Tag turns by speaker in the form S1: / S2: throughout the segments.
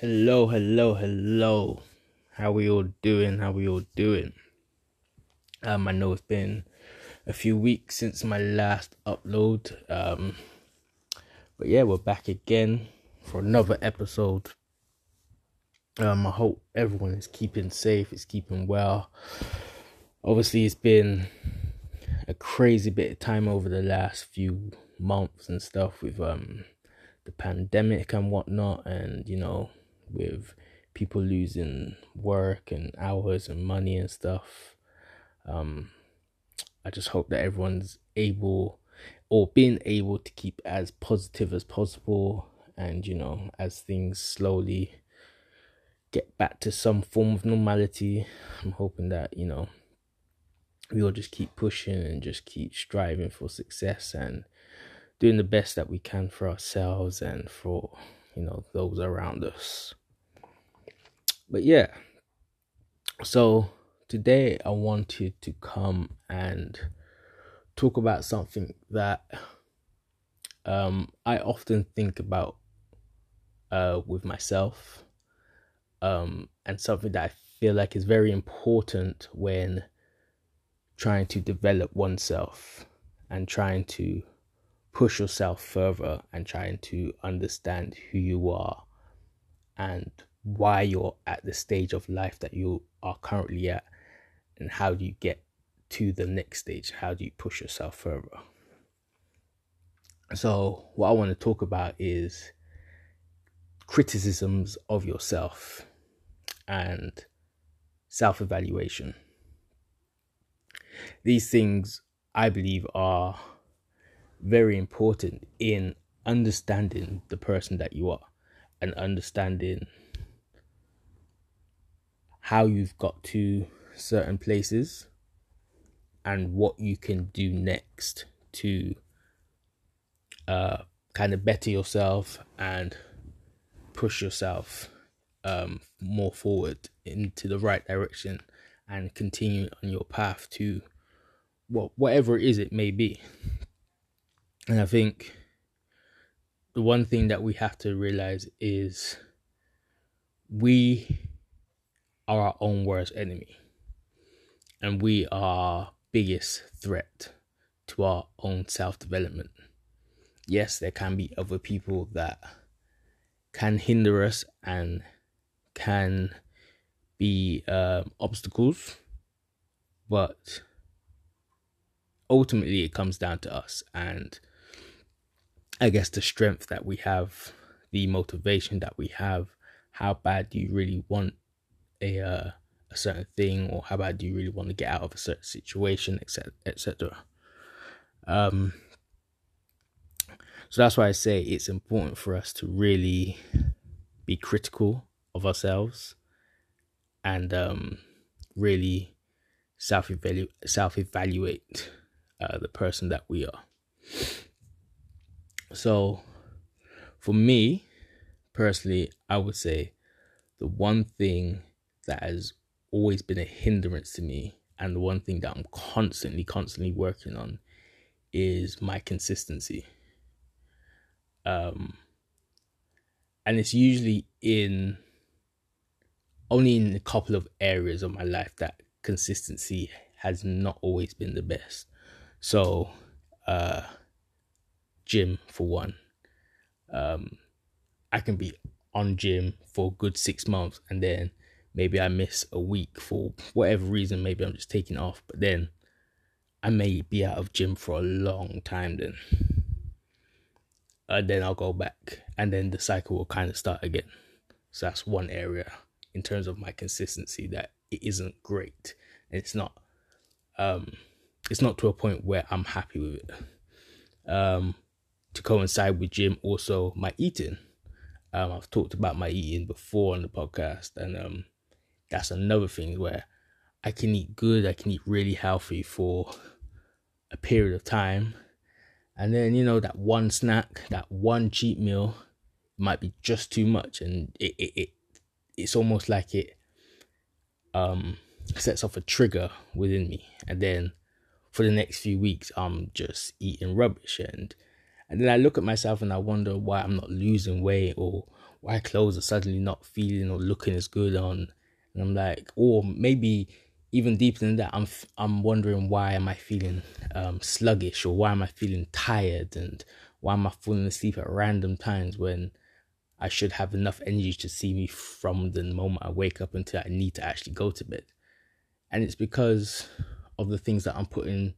S1: Hello, hello, hello. How we all doing? How we all doing? Um, I know it's been a few weeks since my last upload. Um, but yeah, we're back again for another episode. Um, I hope everyone is keeping safe, is keeping well. Obviously, it's been a crazy bit of time over the last few months and stuff with um the pandemic and whatnot, and you know, with people losing work and hours and money and stuff. Um, I just hope that everyone's able or being able to keep as positive as possible, and you know, as things slowly get back to some form of normality, I'm hoping that you know we all just keep pushing and just keep striving for success and doing the best that we can for ourselves and for you know those around us but yeah. So today i wanted to come and talk about something that um i often think about uh with myself um and something that i feel like is very important when trying to develop oneself and trying to push yourself further and trying to understand who you are and why you're at the stage of life that you are currently at and how do you get to the next stage? How do you push yourself further? So what i want to talk about is criticisms of yourself and self-evaluation. These things i believe are very important in understanding the person that you are and understanding how you've got to certain places and what you can do next to uh, kind of better yourself and push yourself um, more forward into the right direction and continue on your path to what whatever it is it may be. And I think the one thing that we have to realize is we are our own worst enemy. And we are biggest threat to our own self development. Yes, there can be other people that can hinder us and can be um, obstacles, but ultimately it comes down to us and I guess the strength that we have, the motivation that we have. How bad do you really want a uh, a certain thing, or how bad do you really want to get out of a certain situation, etc., etc. Um, so that's why I say it's important for us to really be critical of ourselves and um, really self evaluate self evaluate uh, the person that we are. So, for me personally, I would say the one thing that has always been a hindrance to me, and the one thing that I'm constantly, constantly working on is my consistency. Um, and it's usually in only in a couple of areas of my life that consistency has not always been the best. So, uh, gym for one. Um, I can be on gym for good six months and then maybe I miss a week for whatever reason. Maybe I'm just taking off, but then I may be out of gym for a long time then. And then I'll go back and then the cycle will kind of start again. So that's one area in terms of my consistency that it isn't great. It's not um it's not to a point where I'm happy with it. Um to coincide with gym also my eating um i've talked about my eating before on the podcast and um that's another thing where i can eat good i can eat really healthy for a period of time. And then you know that one snack that one cheat meal might be just too much. And it, it, it it's almost like it um sets off a trigger within me. And then for the next few weeks i'm just eating rubbish. And And then I look at myself and I wonder why I'm not losing weight or why clothes are suddenly not feeling or looking as good on. And I'm like, or maybe even deeper than that, I'm I'm wondering why am I feeling um, sluggish or why am I feeling tired and why am I falling asleep at random times when I should have enough energy to see me from the moment I wake up until I need to actually go to bed. And it's because of the things that I'm putting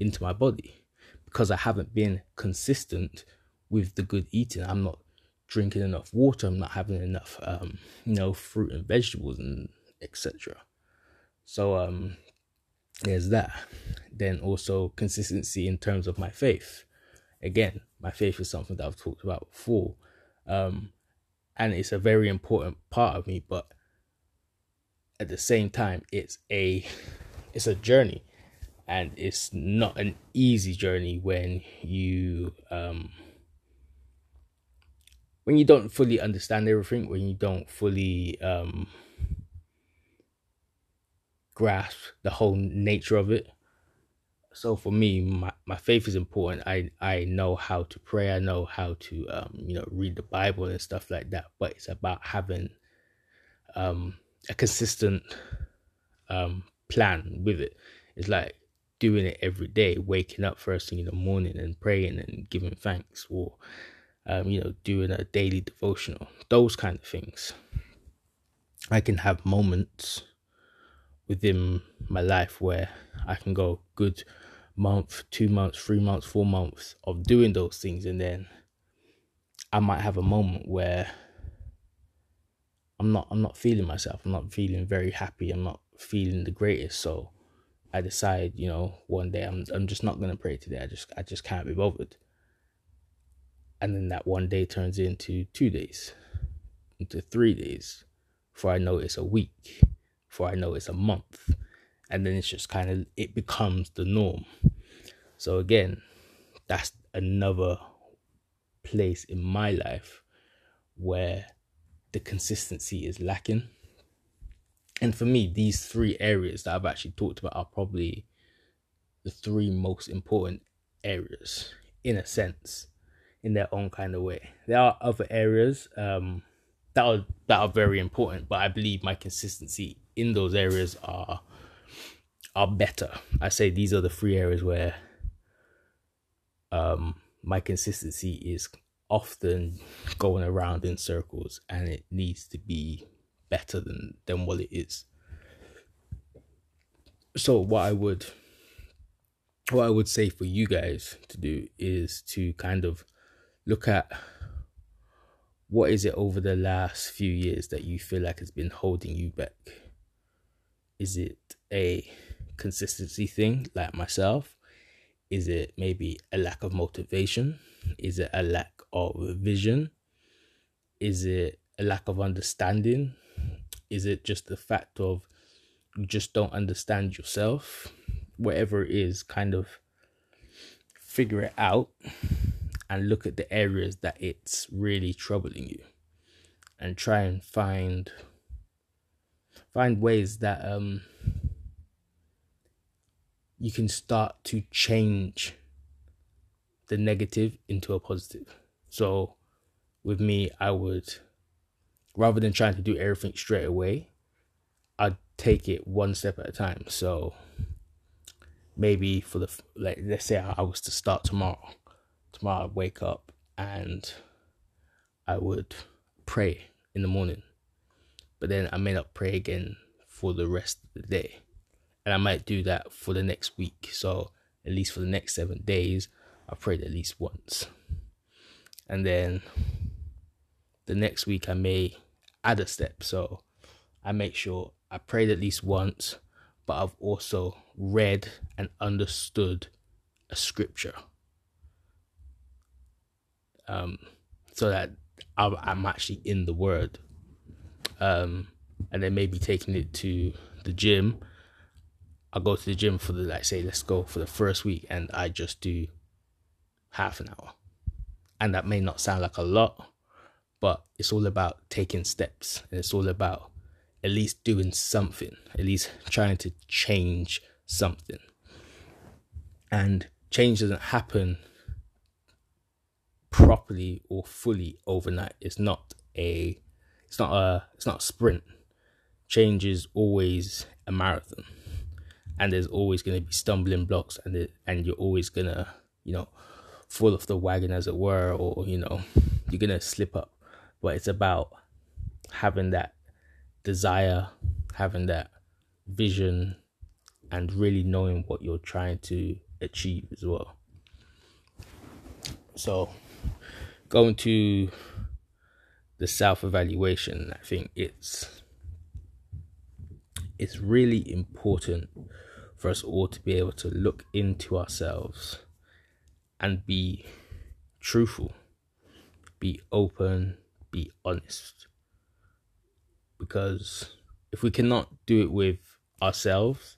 S1: into my body. Because I haven't been consistent with the good eating. I'm not drinking enough water. I'm not having enough, um, you know, fruit and vegetables and etc. So um, there's that. Then also consistency in terms of my faith. Again, my faith is something that I've talked about before. Um, and it's a very important part of me but at the same time it's a it's a journey and it's not an easy journey when you um when you don't fully understand everything when you don't fully um grasp the whole nature of it. So for me my, my faith is important. I i know how to pray. I know how to um you know read the bible and stuff like that. But it's about having um a consistent um plan with it. It's like doing it every day waking up first thing in the morning and praying and giving thanks or um you know doing a daily devotional those kind of things i can have moments within my life where i can go good month, two months, three months, four months of doing those things, and then I might have a moment where I'm not I'm not feeling myself. I'm not feeling very happy. I'm not feeling the greatest. So I decide, you know, one day I'm I'm just not gonna pray today. I just I just can't be bothered. And then that one day turns into two days, into three days, before I know it's a week, before I know it's a month. And then it's just kind of it becomes the norm. So again that's another place in my life where the consistency is lacking. And for me these three areas that i've actually talked about are probably the three most important areas in a sense in their own kind of way there are other areas um, that are that are very important but i believe my consistency in those areas are are better. I say these are the three areas where um, my consistency is often going around in circles and it needs to be better than than what it is. So what I would what I would say for you guys to do is to kind of look at what is it over the last few years that you feel like has been holding you back? Is it a consistency thing, like myself? Is it maybe a lack of motivation? Is it a lack of vision? Is it a lack of understanding? Is it just the fact of you just don't understand yourself? Whatever it is, kind of figure it out and look at the areas that it's really troubling you and try and find find ways that um you can start to change the negative into a positive. So with me, I would rather than trying to do everything straight away, I'd take it one step at a time. So maybe for the like let's say I was to start tomorrow. Tomorrow I'd wake up and I would pray in the morning. But then I may not pray again for the rest of the day and I might do that for the next week. So at least for the next seven days, I prayed at least once, and then the next week I may add a step. So I make sure I prayed at least once, but I've also read and understood a scripture. Um, so that I'm actually in the word. Um, and then maybe taking it to the gym I go to the gym for the like say let's go for the first week and I just do half an hour. And that may not sound like a lot, but it's all about taking steps and it's all about at least doing something, at least trying to change something. And change doesn't happen properly or fully overnight. It's not a it's not a it's not a sprint. Change is always a marathon. And there's always going to be stumbling blocks and it, and you're always going to, you know, fall off the wagon as it were or you know, you're going to slip up. But it's about having that desire, having that vision and really knowing what you're trying to achieve as well. So, going to the self evaluation, I think it's it's really important for us all to be able to look into ourselves and be truthful, be open, be honest. Because if we cannot do it with ourselves,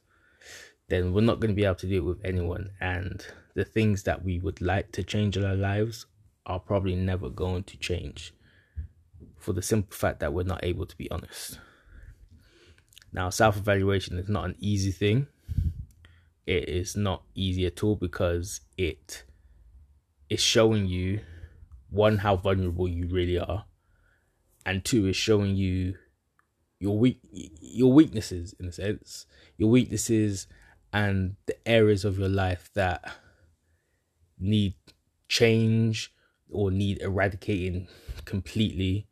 S1: then we're not going to be able to do it with anyone. And the things that we would like to change in our lives are probably never going to change for the simple fact that we're not able to be honest. Now, self evaluation is not an easy thing. It is not easy at all because it is showing you one, how vulnerable you really are, and two, is showing you your weak your weaknesses in a sense, your weaknesses and the areas of your life that need change or need eradicating completely.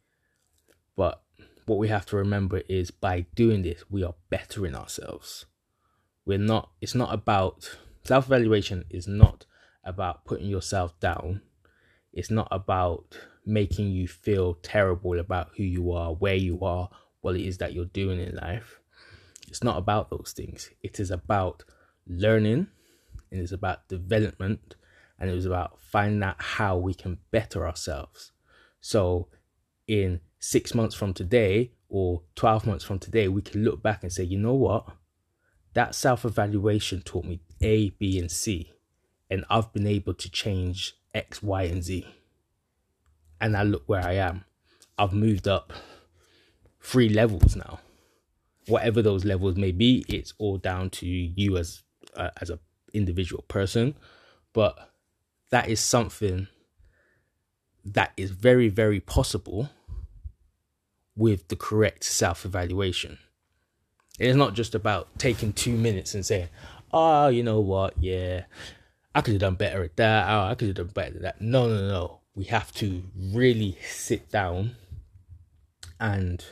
S1: But what we have to remember is by doing this, we are bettering ourselves. We're not, it's not about self evaluation, is not about putting yourself down. It's not about making you feel terrible about who you are, where you are, what it is that you're doing in life. It's not about those things. It is about learning, and it is about development, and it was about finding out how we can better ourselves. So, in six months from today or 12 months from today, we can look back and say, you know what? That self evaluation taught me A, B, and C. And I've been able to change X, Y, and Z. And now look where I am. I've moved up three levels now. Whatever those levels may be, it's all down to you as uh, as a individual person. But that is something that is very, very possible with the correct self evaluation. It's not just about taking two minutes and saying, oh, you know what, yeah, I could have done better at that, oh, I could have done better at that. No, no, no. We have to really sit down and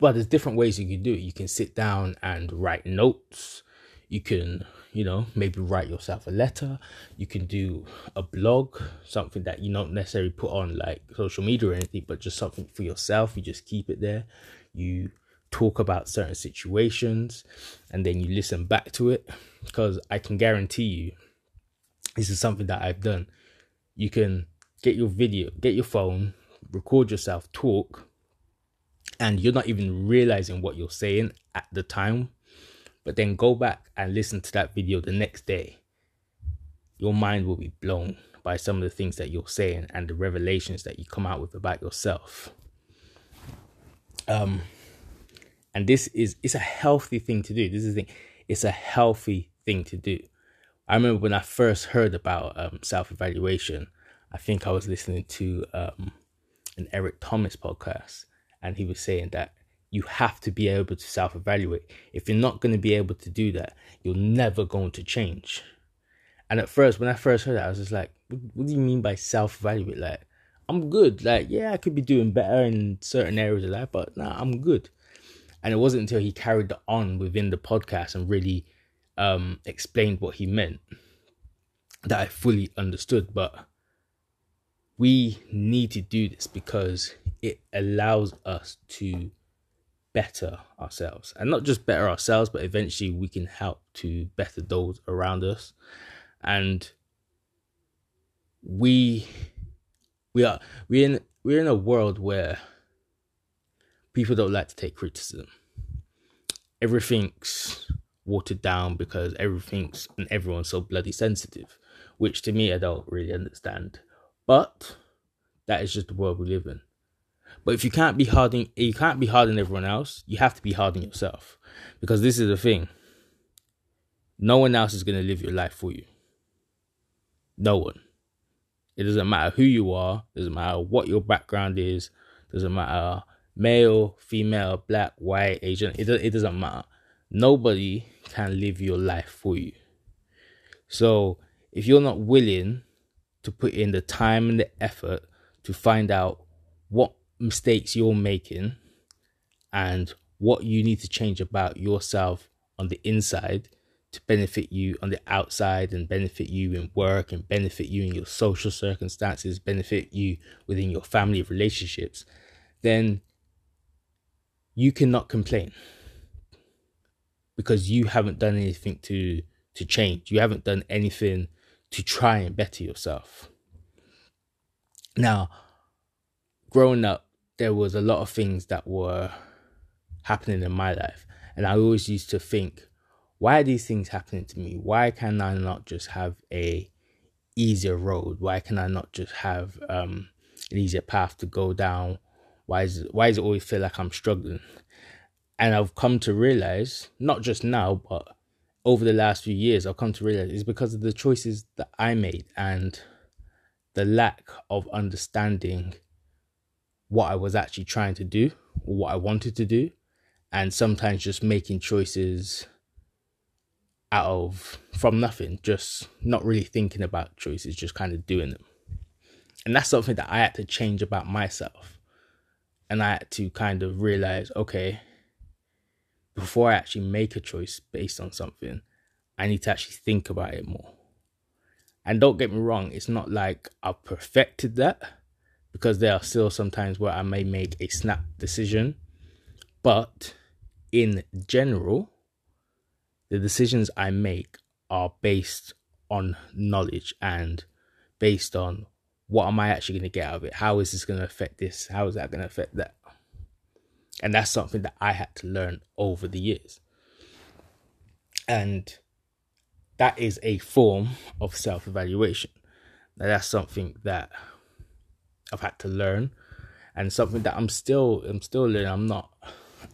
S1: well, there's different ways you can do it. You can sit down and write notes. You can you know, maybe write yourself a letter. You can do a blog, something that you don't necessarily put on like social media or anything, but just something for yourself. You just keep it there. You talk about certain situations and then you listen back to it because I can guarantee you this is something that I've done. You can get your video, get your phone, record yourself, talk, and you're not even realizing what you're saying at the time but then go back and listen to that video the next day. Your mind will be blown by some of the things that you're saying and the revelations that you come out with about yourself. Um, and this is it's a healthy thing to do. This is the thing. It's a healthy thing to do. I remember when I first heard about um, self evaluation. I think I was listening to um, an Eric Thomas podcast, and he was saying that you have to be able to self evaluate. If you're not going to be able to do that, you're never going to change. And at first, when I first heard that, I was just like, what, do you mean by self evaluate? Like, I'm good. Like, yeah, I could be doing better in certain areas of life, but nah, I'm good. And it wasn't until he carried on within the podcast and really um, explained what he meant that I fully understood. But we need to do this because it allows us to better ourselves. And not just better ourselves but eventually we can help to better those around us. And we we are we're in we're in a world where people don't like to take criticism. Everything's watered down because everything's and everyone's so bloody sensitive which to me i don't really understand. But that is just the world we live in but if you can't be hard on you can't be hard on everyone else, you have to be hard on yourself. Because this is the thing. No one else is gonna live your life for you. No one. It doesn't matter who you are, it doesn't matter what your background is, doesn't matter male, female, black, white, Asian, it, it doesn't matter. Nobody can live your life for you. So if you're not willing to put in the time and the effort to find out what mistakes you're making and what you need to change about yourself on the inside to benefit you on the outside and benefit you in work and benefit you in your social circumstances, benefit you within your family relationships, then you cannot complain because you haven't done anything to to change. You haven't done anything to try and better yourself. Now, growing up, there was a lot of things that were happening in my life, and I always used to think, why are these things happening to me? Why can I not just have a easier road? Why can I not just have um, an easier path to go down? Why is it, why does it always feel like I'm struggling? And I've come to realize, not just now, but over the last few years, I've come to realize it's because of the choices that I made and the lack of understanding what I was actually trying to do or what I wanted to do, and sometimes just making choices out of from nothing, just not really thinking about choices, just kind of doing them. And that's something that I had to change about myself. And I had to kind of realize, okay, before I actually make a choice based on something, I need to actually think about it more. And don't get me wrong, it's not like I've perfected that because there are still sometimes where I may make a snap decision. But in general, the decisions I make are based on knowledge and based on what am I actually going to get out of it? How is this going to affect this? How is that going to affect that? And that's something that I had to learn over the years. And that is a form of self evaluation. Now, that's something that I've had to learn and something that I'm still I'm still learning. I'm not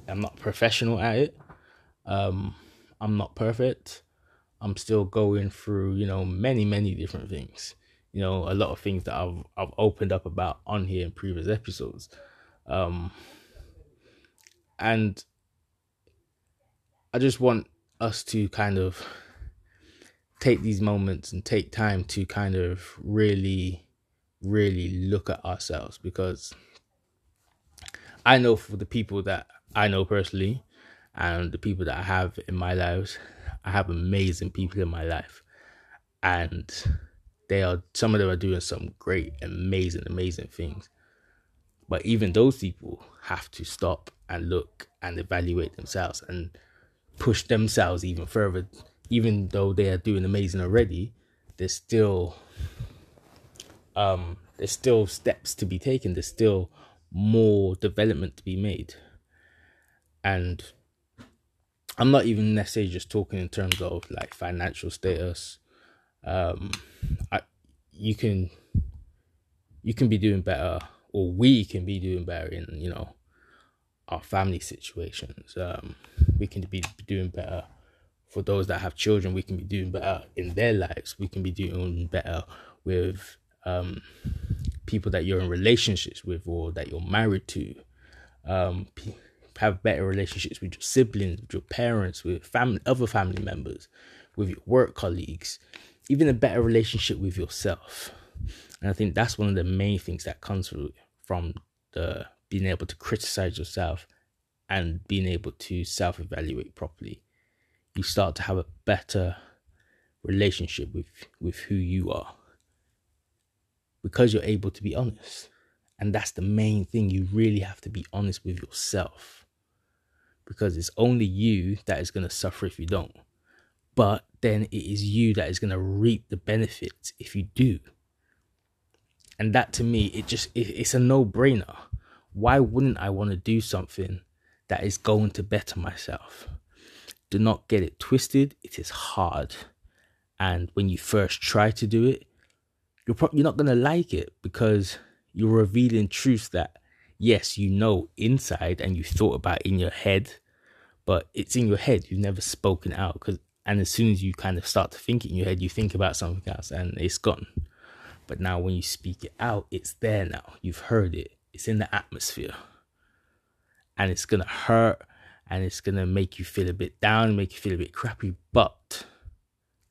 S1: I'm not professional at it. Um I'm not perfect. I'm still going through, you know, many, many different things. You know, a lot of things that I've I've opened up about on here in previous episodes. Um and I just want us to kind of take these moments and take time to kind of really, really look at ourselves because I know for the people that I know personally, and the people that I have in my lives, I have amazing people in my life, and they are some of them are doing some great, amazing, amazing things. But even those people have to stop and look and evaluate themselves and push themselves even further. Even though they are doing amazing already, there's still um there's still steps to be taken. There's still more development to be made. And I'm not even necessarily just talking in terms of like financial status. Um, I, you can you can be doing better, or we can be doing better in you know our family situations. Um, we can be doing better for those that have children. We can be doing better in their lives. We can be doing better with um, people that you're in relationships with or that you're married to. Um, have better relationships with your siblings, with your parents, with family, other family members, with your work colleagues, even a better relationship with yourself. And I think that's one of the main things that comes from the being able to criticize yourself and being able to self evaluate properly. You start to have a better relationship with, with who you are because you're able to be honest. And that's the main thing. You really have to be honest with yourself because it's only you that is going to suffer if you don't. But then it is you that is going to reap the benefits if you do. And that to me, it just it, it's a no brainer. Why wouldn't I want to do something that is going to better myself? Do not get it twisted. It is hard, and when you first try to do it, you're pro- you're not gonna like it because you're revealing truths that yes, you know inside and you thought about in your head, but it's in your head. You've never spoken out because, and as soon as you kind of start to think it in your head, you think about something else and it's gone. But now when you speak it out, it's there now. You've heard it. It's in the atmosphere. And it's gonna hurt and it's gonna make you feel a bit down, make you feel a bit crappy. But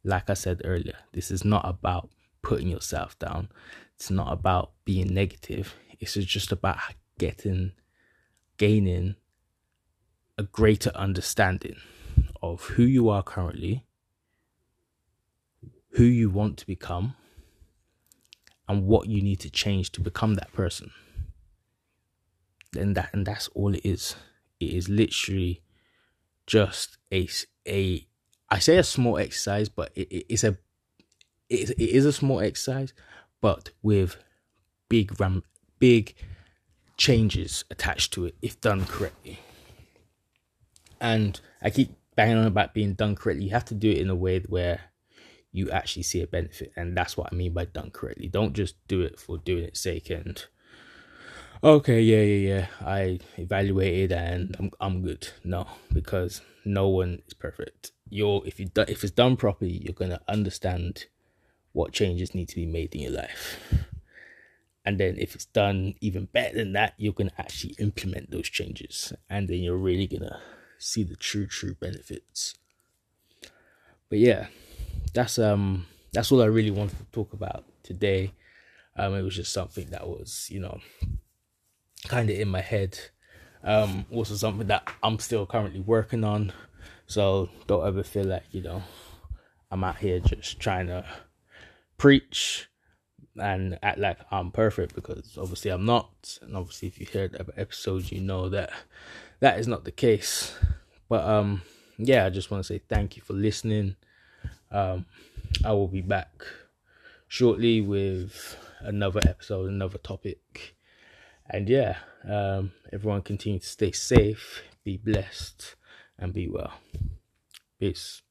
S1: like I said earlier, this is not about putting yourself down. It's not about being negative. It's just about getting gaining a greater understanding of who you are currently, who you want to become, and what you need to change to become that person. And that and that's all it is. It is literally just a a I say a small exercise, but it, it, it's a it, it is a small exercise, but with big ram big changes attached to it if done correctly. And I keep banging on about being done correctly. You have to do it in a way where you actually see a benefit. And that's what I mean by done correctly. Don't just do it for doing its sake and okay, yeah, yeah, yeah. I evaluated and I'm I'm good. No, because no one is perfect. You're if you do, if it's done properly, you're gonna understand what changes need to be made in your life. And then if it's done even better than that, you're gonna actually implement those changes. And then you're really gonna see the true, true benefits. But yeah, that's um that's all I really wanted to talk about today. Um, it was just something that was, you know, kind of in my head. Um, also something that I'm still currently working on. So don't ever feel like, you know, I'm out here just trying to preach and act like I'm perfect because obviously I'm not. And obviously if you heard other episodes you know that that is not the case. But um yeah, I just want to say thank you for listening. Um, I will be back shortly with another episode, another topic. And yeah, um, everyone continue to stay safe, be blessed, and be well. Peace.